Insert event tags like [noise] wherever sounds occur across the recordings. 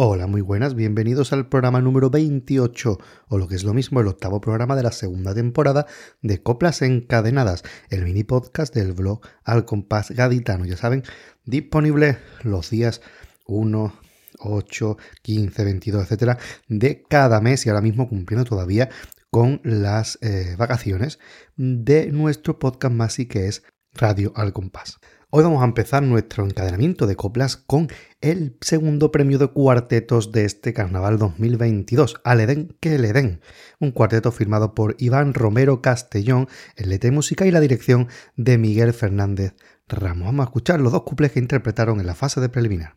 Hola, muy buenas, bienvenidos al programa número 28, o lo que es lo mismo, el octavo programa de la segunda temporada de Coplas Encadenadas, el mini podcast del blog Al Compás Gaditano. Ya saben, disponible los días 1, 8, 15, 22, etcétera, de cada mes y ahora mismo cumpliendo todavía con las eh, vacaciones de nuestro podcast más y que es Radio Al Compás. Hoy vamos a empezar nuestro encadenamiento de coplas con el segundo premio de cuartetos de este carnaval 2022, Al Edén que le den, un cuarteto firmado por Iván Romero Castellón en letra y música y la dirección de Miguel Fernández Ramos. Vamos a escuchar los dos cuples que interpretaron en la fase de preliminar.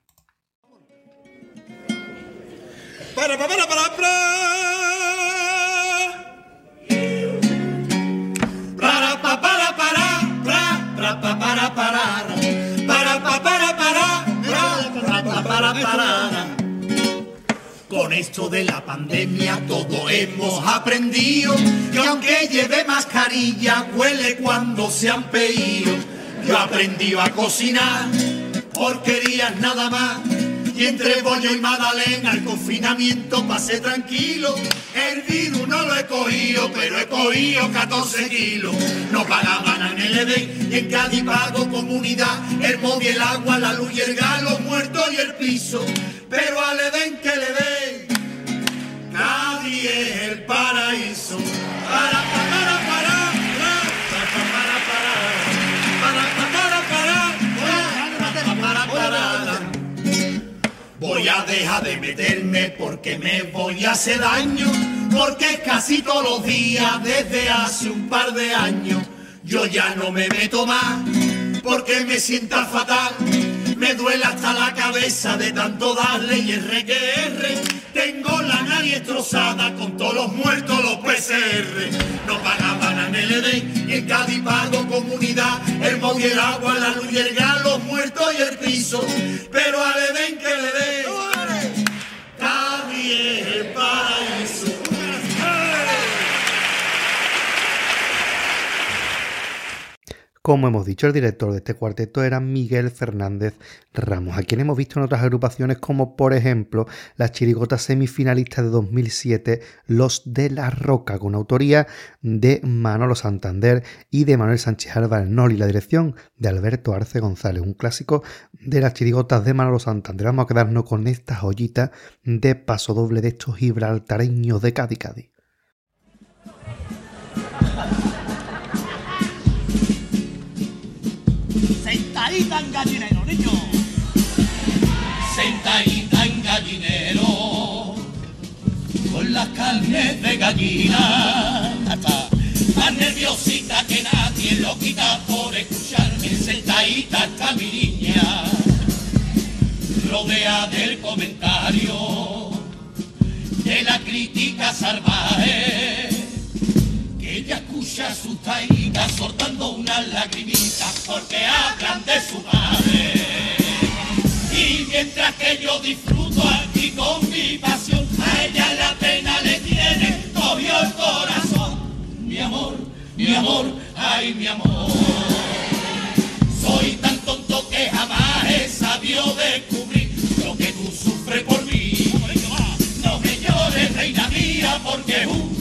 Para, para. Para, esto de la pandemia todo hemos aprendido que aunque lleve mascarilla huele cuando se han pedido. Yo aprendí a cocinar porquerías nada más y entre bollo y magdalena el confinamiento pasé tranquilo. El virus no lo he cogido, pero he cogido 14 kilos. No pagaban en el Edén y en Cádiz pago comunidad. El móvil, el agua, la luz y el gas, los muertos y el piso. Pero al paraíso. Para, para, para, para, para, para, para, para, para, para, Voy a dejar de meterme porque me voy a hacer daño, porque casi todos los días desde hace un par de años yo ya no me meto más, porque me sienta fatal, me duele hasta la cabeza de tanto darle y el que tengo la destrozada con todos los muertos, los PCR. No pagaban el Edén y en Cádiz pago comunidad. El móvil, el agua, la luz y el gas, los muertos y el piso. Pero al Edén que le Como hemos dicho, el director de este cuarteto era Miguel Fernández Ramos, a quien hemos visto en otras agrupaciones como por ejemplo las chirigotas semifinalistas de 2007, Los de la Roca, con autoría de Manolo Santander y de Manuel Sánchez Albarnol y la dirección de Alberto Arce González, un clásico de las chirigotas de Manolo Santander. Vamos a quedarnos con esta joyita de paso doble de estos gibraltareños de Cádiz Cádiz. Sentadita en gallinero, niño. sentadita en gallinero con las carnes de gallina. Más nerviosita que nadie lo quita por escucharme. Sentadita está mi niña rodea del comentario de la crítica salvaje ella escucha su taída soltando unas lagrimitas porque hablan de su madre y mientras que yo disfruto aquí con mi pasión, a ella la pena le tiene, cogió el corazón. Mi amor, mi amor, ay mi amor. Soy tan tonto que jamás he sabido descubrir lo que tú sufres por mí. No me llores, reina mía, porque uh,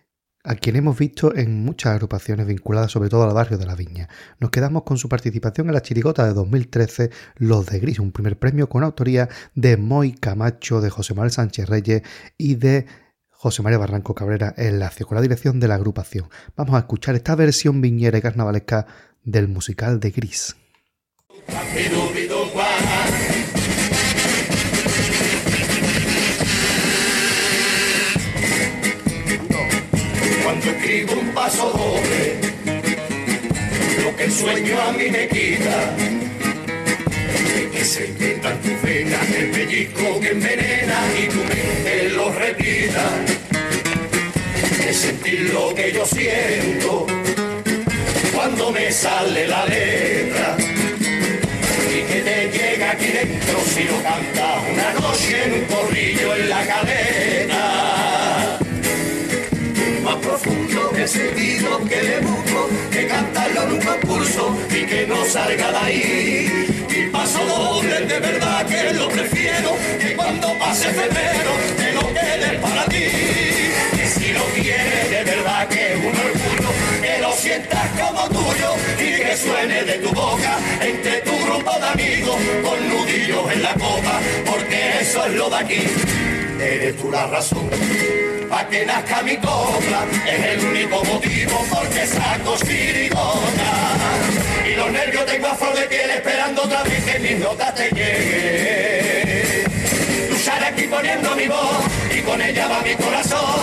a quien hemos visto en muchas agrupaciones vinculadas sobre todo al barrio de la Viña. Nos quedamos con su participación en la chirigota de 2013, Los de Gris, un primer premio con autoría de Moy Camacho, de José Manuel Sánchez Reyes y de José María Barranco Cabrera en Lacio, con la dirección de la agrupación. Vamos a escuchar esta versión viñera y carnavalesca del musical de Gris. Escribo un paso doble, lo que el sueño a mí me quita, es que se inventan tus venas, el pellizco que envenena y tu mente lo repita. de sentir lo que yo siento cuando me sale la letra y que te llega aquí dentro si lo cantas una noche en un corrillo en la cadena. Profundo el sentido que le busco, que cantarlo en un concurso y que no salga de ahí. Y paso doble, de verdad que lo prefiero, que cuando pase febrero te lo quede para ti. Y si lo quieres, de verdad que es un orgullo, que lo sientas como tuyo y que suene de tu boca entre tu grupo de amigos con nudillos en la copa, porque eso es lo de aquí. Eres tú la razón pa' que nazca mi copla, es el único motivo porque saco chirigota. Y los nervios tengo a flor de piel esperando otra vez que mis notas te lleguen. Luchar aquí poniendo mi voz y con ella va mi corazón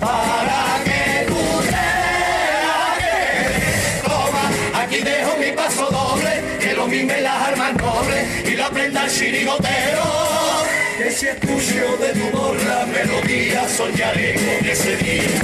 para que tú que toma, aquí dejo mi paso doble, que lo mime las armas nobles y lo aprenda el chirigotero. Si escucho de tu la melodía, soñaré con ese día.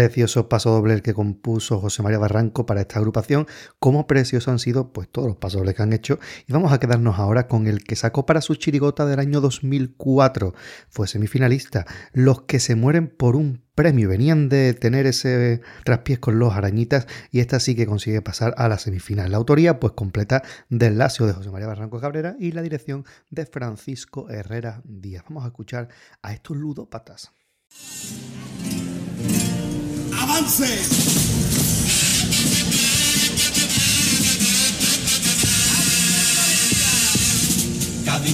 Precioso paso doble el que compuso José María Barranco para esta agrupación, como preciosos han sido pues todos los pasodobles que han hecho y vamos a quedarnos ahora con el que sacó para su chirigota del año 2004, fue semifinalista, Los que se mueren por un premio, venían de tener ese traspiés con los arañitas y esta sí que consigue pasar a la semifinal. La autoría pues completa del Lacio de José María Barranco Cabrera y la dirección de Francisco Herrera Díaz. Vamos a escuchar a estos ludópatas. ¡Avance!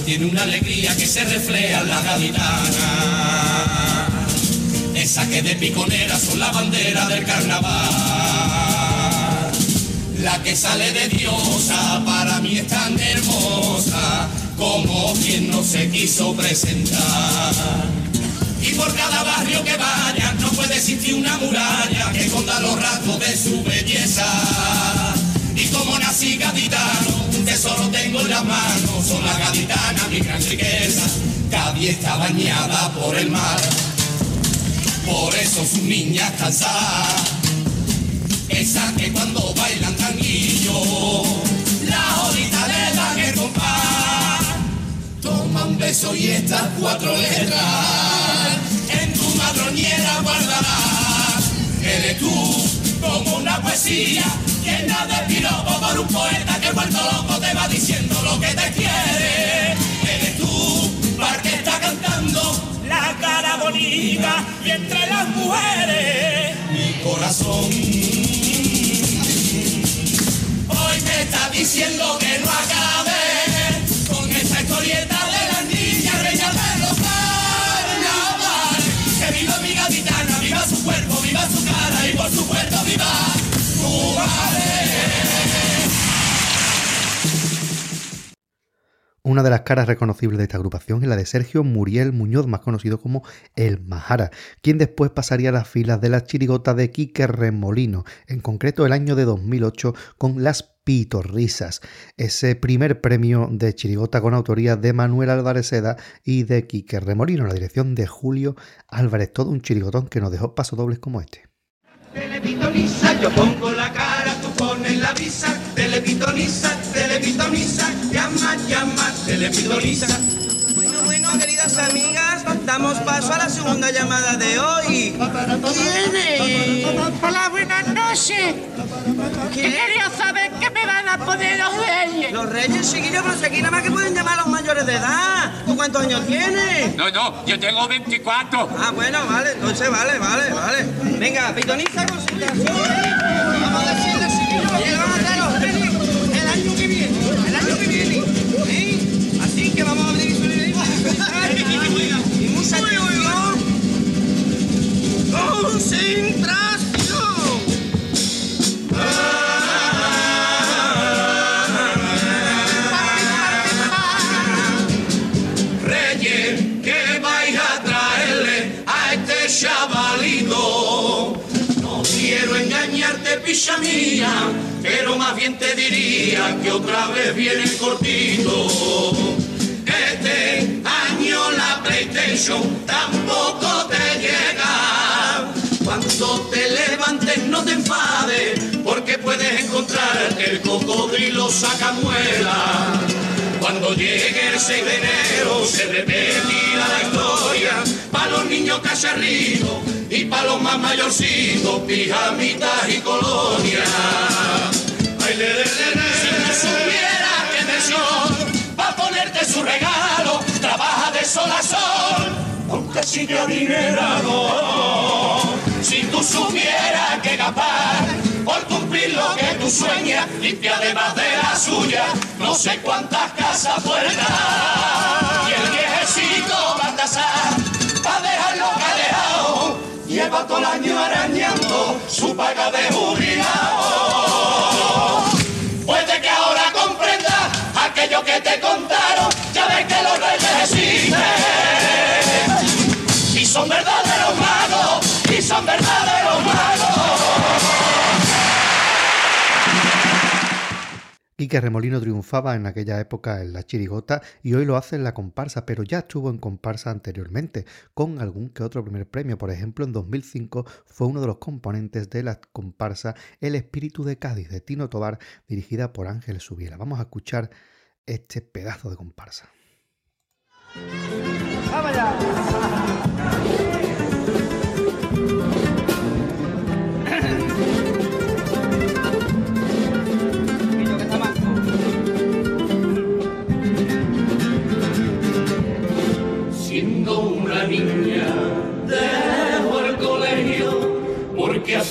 Tiene una alegría que se refleja en la gaditana. Esa que de piconera son la bandera del carnaval. La que sale de diosa para mí es tan hermosa como quien no se quiso presentar. Y por cada barrio que vaya no puede existir una muralla que esconda los rasgos de su belleza. Y como nací gaditano, un tesoro tengo en las manos, son las gaditanas mi gran riqueza. Cádiz está bañada por el mar, por eso sus niñas cansadas. Esa que cuando bailan tanguillo, la horita le dan el compás. Toma un beso y estas cuatro letras Tú como una poesía llena de piropo por un poeta que vuelto loco te va diciendo lo que te quiere. Eres tú, par que está cantando la cara bonita y entre las mujeres mi corazón. Hoy me está diciendo que no acabe con esta historieta Una de las caras reconocibles de esta agrupación es la de Sergio Muriel Muñoz, más conocido como El Majara, quien después pasaría a las filas de la chirigota de Quique Remolino, en concreto el año de 2008 con Las Pitorrisas, ese primer premio de chirigota con autoría de Manuel Álvarez Seda y de Quique Remolino, la dirección de Julio Álvarez, todo un chirigotón que nos dejó pasodobles como este. Yo pongo la cara, tú pones la llama, llama, Bueno, bueno, queridas amigas, damos paso a la segunda llamada de hoy. ¿Quién es? Hola, buenas noches. Quería saber qué me van a poner los reyes. Los reyes, chiquillos, pero si aquí nada más que pueden llamar a los mayores de edad. ¿Tú cuántos años tienes? No, no, yo tengo 24. Ah, bueno, vale, entonces vale, vale, vale. Venga, pitoniza concentración. Vamos a decirle, chiquillos, que van a los reyes Uy, uy, ¡Con sin tracción! Reyes, ¿qué vais a traerle a este chavalito? No quiero engañarte, picha mía, pero más bien te diría que otra vez viene cortito. Tampoco te llega. Cuando te levantes no te enfades, porque puedes encontrar que el cocodrilo saca muela. Cuando llegue el 6 de enero se repetirá la historia para los niños cacharritos y para los más mayorcitos, pijamitas y colonias. Ay, le, le. Si tú supieras que mención va a ponerte su regalo, trabaja de sol a sol, aunque sigue adinerado. Si tú supieras que capaz por cumplir lo que tú sueñas, limpia además de la suya, no sé cuántas casas puertas. Y el viejecito Baltasar, pa' dejar lo que ha dejado, lleva todo el año arañando su paga de jubilado. Quique Remolino triunfaba en aquella época en la chirigota y hoy lo hace en la comparsa, pero ya estuvo en comparsa anteriormente, con algún que otro primer premio. Por ejemplo, en 2005 fue uno de los componentes de la comparsa El Espíritu de Cádiz, de Tino Tobar, dirigida por Ángel Subiela. Vamos a escuchar este pedazo de comparsa.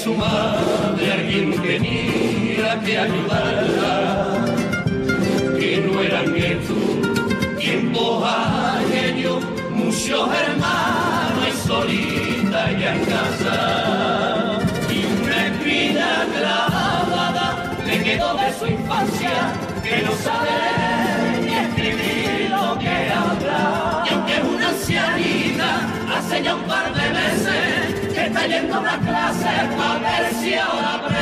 Su madre alguien tenía que ayudarla. Que no eran estos tiempos aquellos, muchos hermanos y solita ya en casa. Y una espina clavada le quedó de su infancia que no sabe ni escribir lo que habla. Y aunque es una ancianita, hace ya un par de meses a una clase para ver si ahora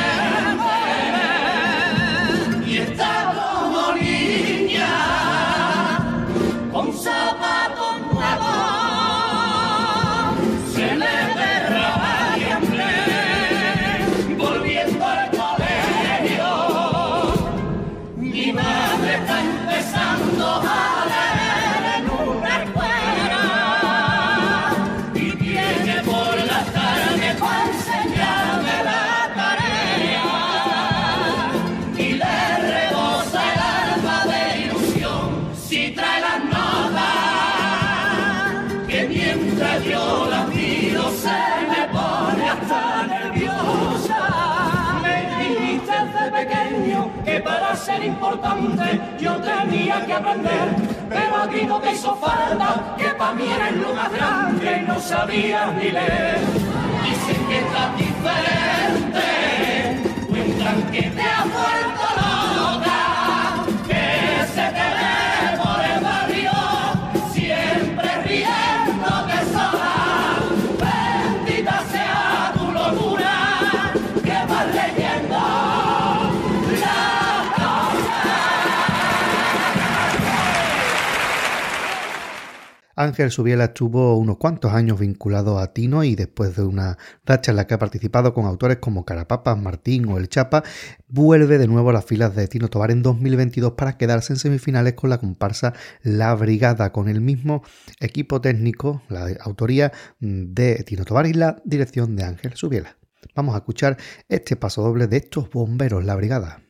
yo tenía que aprender. Pero aquí no te hizo falta que para mí eres lo más grande y no sabías ni leer. Dicen que estás diferente cuentan que te has vuelto Ángel Subiela estuvo unos cuantos años vinculado a Tino y después de una racha en la que ha participado con autores como Carapapas, Martín o El Chapa, vuelve de nuevo a las filas de Tino Tobar en 2022 para quedarse en semifinales con la comparsa La Brigada, con el mismo equipo técnico, la autoría de Tino Tobar y la dirección de Ángel Subiela. Vamos a escuchar este paso doble de estos bomberos, La Brigada.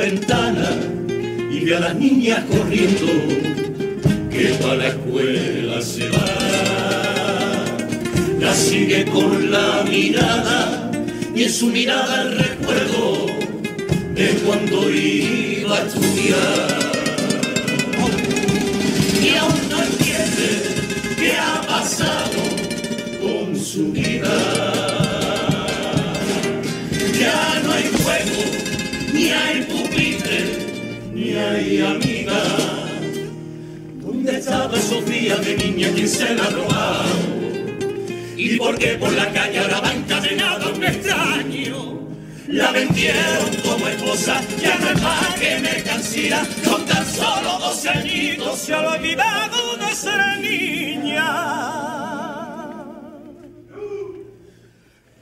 Ventana y ve a las niñas corriendo que para la escuela se va. La sigue con la mirada y en su mirada el recuerdo de cuando iba a estudiar. Y aún no entiende qué ha pasado con su vida. Ya no hay juego, ni hay ni hay amiga. ¿Dónde estaba esos días de niña quien se la ha robado? ¿Y por qué por la calle ahora va encadenada un extraño? La vendieron como esposa, ya no es más que mercancía. Con tan solo 12 añitos se ha olvidado de ser niña.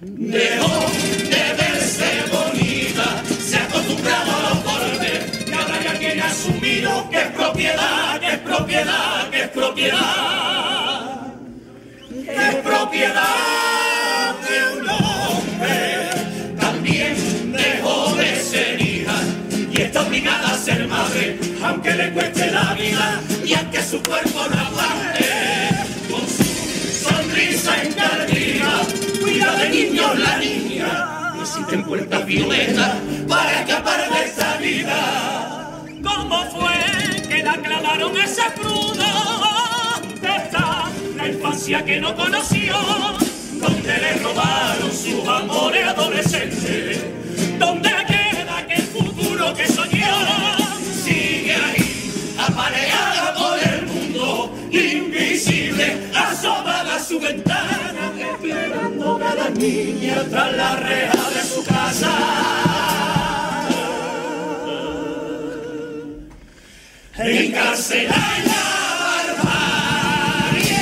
Dejó de verse bonita, se ha asumido que es propiedad, que es propiedad, que es propiedad, que es propiedad de un hombre. También dejó de ser hija y está obligada a ser madre, aunque le cueste la vida y aunque su cuerpo no aguante. Con su sonrisa encardida, cuida de niños la niña. Y existen puertas violetas para escapar de esta vida. ¿Cómo fue que la clavaron esa cruz? ¿Dónde está la infancia que no conoció? ¿Dónde le robaron sus amores adolescentes? ¿Dónde queda aquel futuro que soñó? Sigue ahí, apareada por el mundo, invisible, asomada a su ventana, esperando a la niña tras la reja de su casa. Encarcelada en la barbarie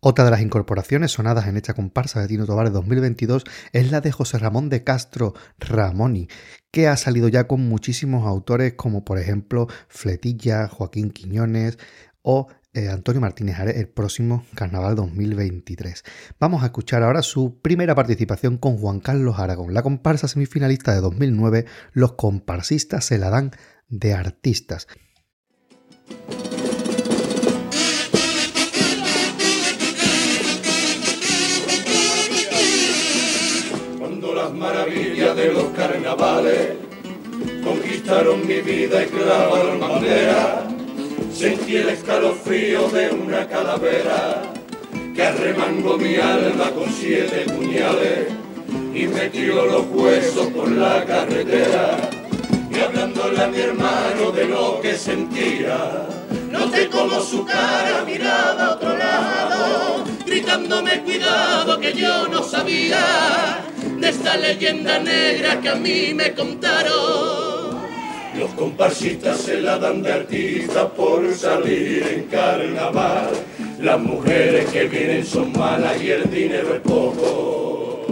Otra de las incorporaciones sonadas en esta comparsa de Tino Tobar 2022 es la de José Ramón de Castro Ramoni, que ha salido ya con muchísimos autores como por ejemplo Fletilla, Joaquín Quiñones o eh, Antonio Martínez Ares el próximo Carnaval 2023. Vamos a escuchar ahora su primera participación con Juan Carlos Aragón, la comparsa semifinalista de 2009. Los comparsistas se la dan de artistas. Cuando las maravillas de los carnavales conquistaron mi vida y clavaron bandera, sentí el escalofrío de una calavera que arremangó mi alma con siete puñales y metió los huesos por la carretera. Y hablándole a mi hermano de lo que sentía, noté como su cara miraba a otro lado, gritándome cuidado que yo no sabía de esta leyenda negra que a mí me contaron. Los comparsistas se la dan de artista por salir en carnaval. Las mujeres que vienen son malas y el dinero es poco.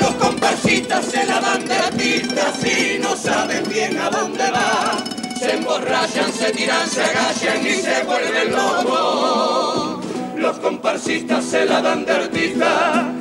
Los comparsistas se la dan de artista si no saben bien a dónde va. Se emborrachan, se tiran, se agachan y se vuelven locos. Los comparsistas se la dan de artista.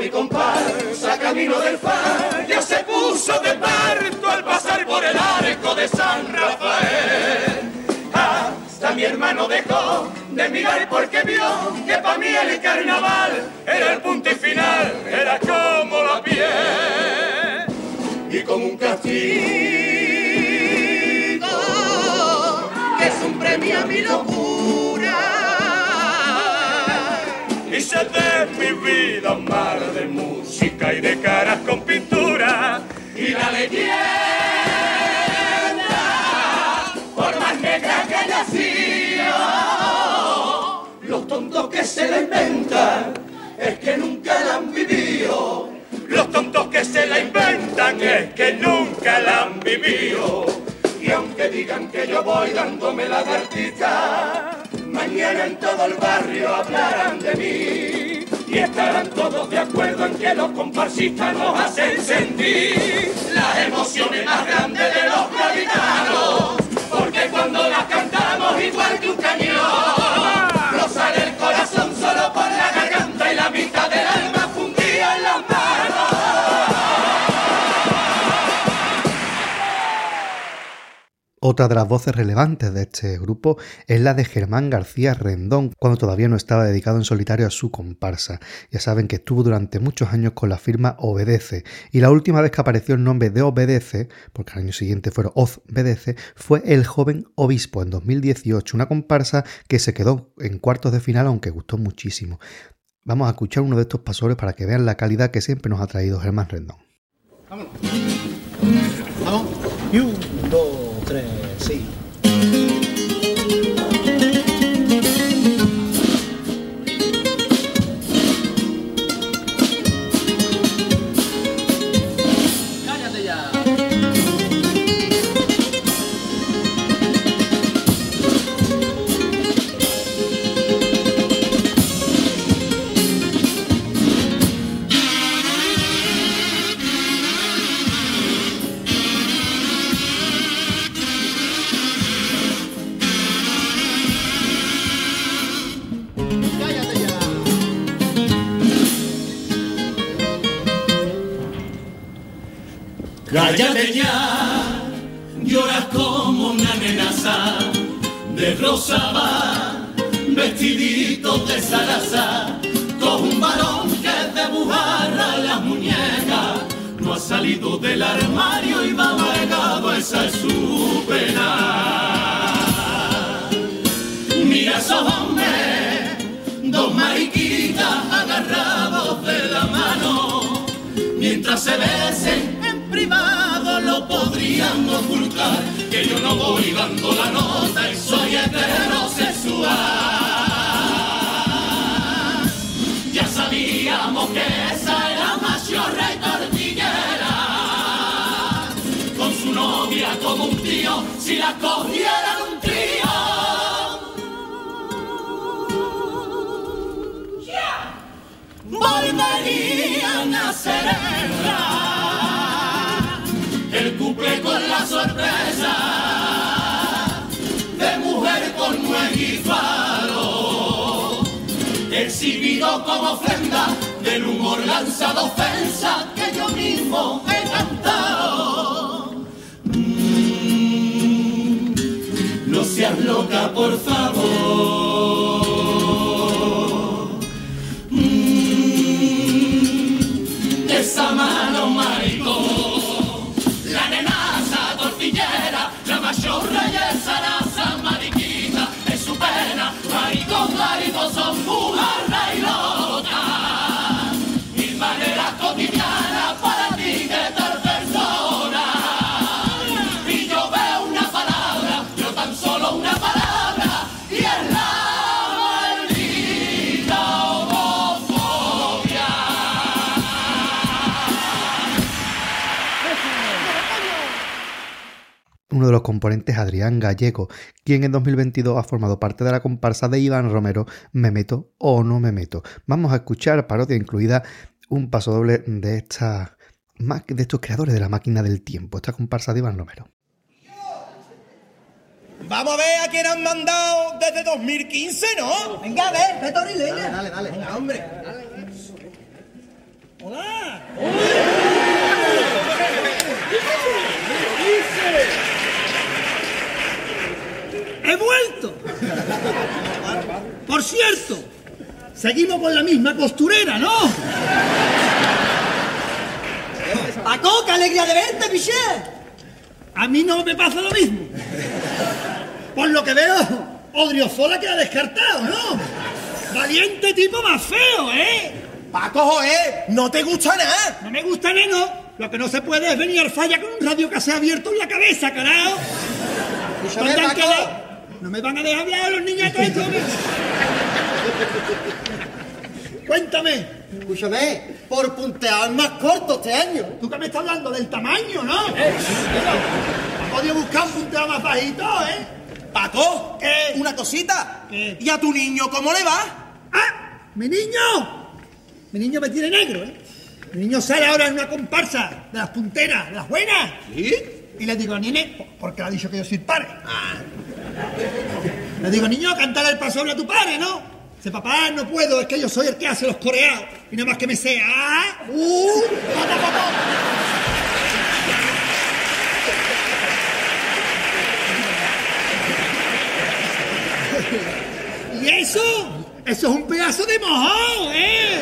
Mi comparsa camino del far ya se puso de parto al pasar por el arco de San Rafael. Hasta mi hermano dejó de mirar porque vio que para mí el carnaval era el punto y final, era como la piel y como un castigo que es un premio a mi locura. Hice de mi vida un mar de música y de caras con pintura. Y la leyenda por más negra que sido los tontos que se la inventan es que nunca la han vivido. Los tontos que se la inventan es que nunca la han vivido. Y aunque digan que yo voy dándome la de Mañana en todo el barrio hablarán de mí y estarán todos de acuerdo en que los comparsistas nos hacen sentir las emociones más grandes de los gaditanos, porque cuando las cantamos igual que un cañón Otra de las voces relevantes de este grupo es la de Germán García Rendón, cuando todavía no estaba dedicado en solitario a su comparsa. Ya saben que estuvo durante muchos años con la firma Obedece, y la última vez que apareció el nombre de Obedece, porque al año siguiente fueron Obedece, fue El Joven Obispo en 2018, una comparsa que se quedó en cuartos de final, aunque gustó muchísimo. Vamos a escuchar uno de estos pasadores para que vean la calidad que siempre nos ha traído Germán Rendón. Vamos. Y un, dos, tres, sí. De rosa va, vestidito de zaraza, con un varón que te bujarra las muñecas, no ha salido del armario y va amargado, esa es su pena. Mira esos hombres, dos mariquitas agarrados de la mano, mientras se besen en privado lo podrían ocultar, que yo no voy dando la nota y soy heterosexual. Ya sabíamos que esa era machorra y con su novia como un tío, si la cogieran un trío. volverían a celebrar el cumple con la sorpresa de mujer con nuez exhibido como ofrenda del humor lanzado ofensa que yo mismo he cantado. Mm, no seas loca, por favor. esa mano uno de los componentes Adrián Gallego, quien en 2022 ha formado parte de la comparsa de Iván Romero, Me meto o no me meto. Vamos a escuchar parodia incluida un paso doble de esta de estos creadores de la máquina del tiempo, esta comparsa de Iván Romero. Vamos a ver a quién han mandado desde 2015, ¿no? Venga, a ver, vete a leña. Dale, dale. Venga, hombre. Hola. ¡He vuelto! Por cierto, seguimos con la misma costurera, ¿no? Paco, qué alegría de verte, Piché. A mí no me pasa lo mismo. Por lo que veo, Odriozola queda descartado, ¿no? Valiente tipo más feo, ¿eh? Paco, joder, no te gusta nada. No me gusta neno. Lo que no se puede es venir al falla con un radio que se ha abierto en la cabeza, carajo. Escúchame, ¿Dónde han Paco. quedado? No me van a dejar hablar los niñatos estos. Cuéntame, Escúchame, por puntear más corto este año. tú que me estás hablando del tamaño, ¿no? ¿Has podido buscar un punteado más bajito, eh? Paco, ¿Qué? una cosita. ¿Qué? ¿Y a tu niño cómo le va? ¡Ah! ¡Mi niño! Mi niño me tiene negro, ¿eh? Mi niño sale ahora en una comparsa de las punteras, de las buenas. ¿Sí? Y le digo, nene, porque le ha dicho que yo soy padre. Le digo, niño, cantar el pasoble a tu padre, ¿no? Dice, papá, no puedo, es que yo soy el que hace los coreados. Y nada más que me sea, ah, uh, papá, ¿Y eso? Eso es un pedazo de mojón, ¿eh?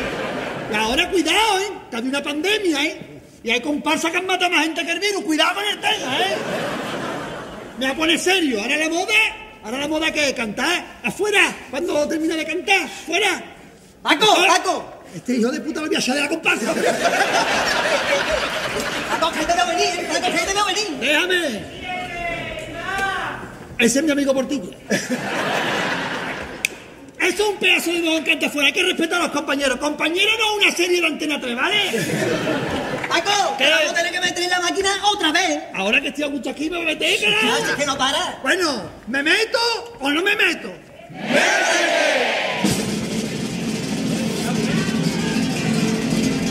Y ahora cuidado, ¿eh? Que hay una pandemia, ¿eh? Y hay comparsas que han matado más gente que el virus. Cuidado con el tema, ¿eh? Me voy a poner serio. Ahora la moda, ahora la moda que cantar afuera cuando termine de cantar, fuera. Paco, es- Paco. Este hijo de puta me voy a de la comparsa. [laughs] Paco, que te veo venir, Paco, que te veo venir. Déjame. Ese es mi amigo Portillo. Eso es un pedazo de mojón que anda afuera. Hay que respetar a los compañeros. Compañero no una serie de Antena 3, ¿vale? Paco, que ¿Qué? vamos a tener que meter en la máquina otra vez. Ahora que estoy a gusto aquí, me voy a meter, carajo. es que no para. Bueno, ¿me meto o no me meto?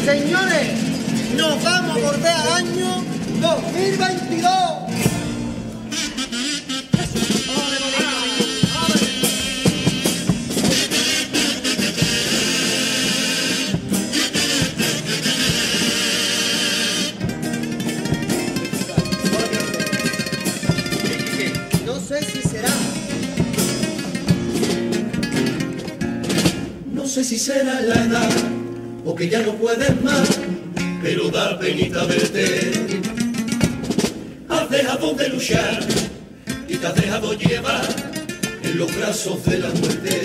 Señores, nos vamos a volver al año 2022. Será la edad o que ya no puedes más, pero da penita verte. Has dejado de luchar y te has dejado llevar en los brazos de la muerte.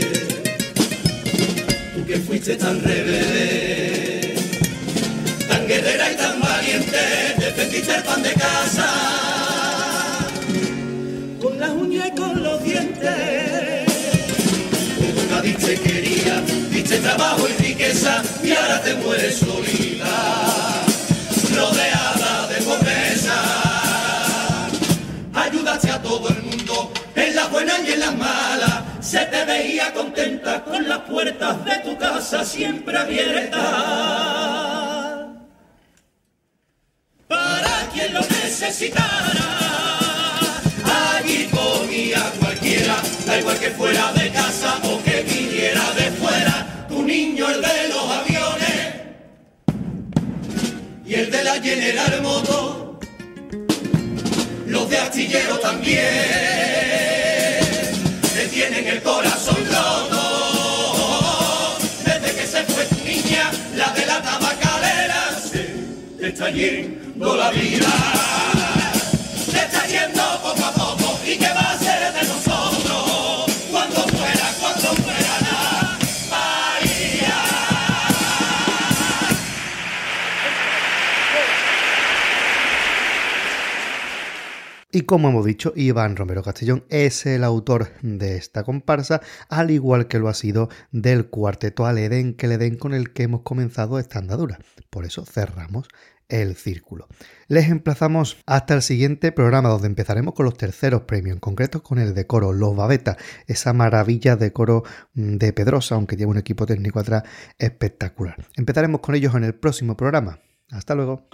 Tú que fuiste tan rebelde, tan guerrera y tan valiente, defendiste el pan de casa con las uñas y con los dientes. Nunca diste diste trabajo y riqueza y ahora te mueres solita, rodeada de pobreza. Ayudaste a todo el mundo, en las buenas y en las malas. Se te veía contenta con las puertas de tu casa siempre abiertas. Para quien lo necesitara allí comía cualquiera, da igual que fuera de casa o que viniera de fuera, y el de la General Moto, los de astillero también, te tienen el corazón roto, desde que se fue niña, la de la tabacalera, se te está yendo la vida. Se está yendo poco a poco y qué va como hemos dicho, Iván Romero Castellón es el autor de esta comparsa, al igual que lo ha sido del cuarteto al Edén que le den con el que hemos comenzado esta andadura. Por eso cerramos el círculo. Les emplazamos hasta el siguiente programa donde empezaremos con los terceros premios, en concreto con el de coro, los Babeta, esa maravilla de coro mm, de Pedrosa, aunque lleva un equipo técnico atrás espectacular. Empezaremos con ellos en el próximo programa. Hasta luego.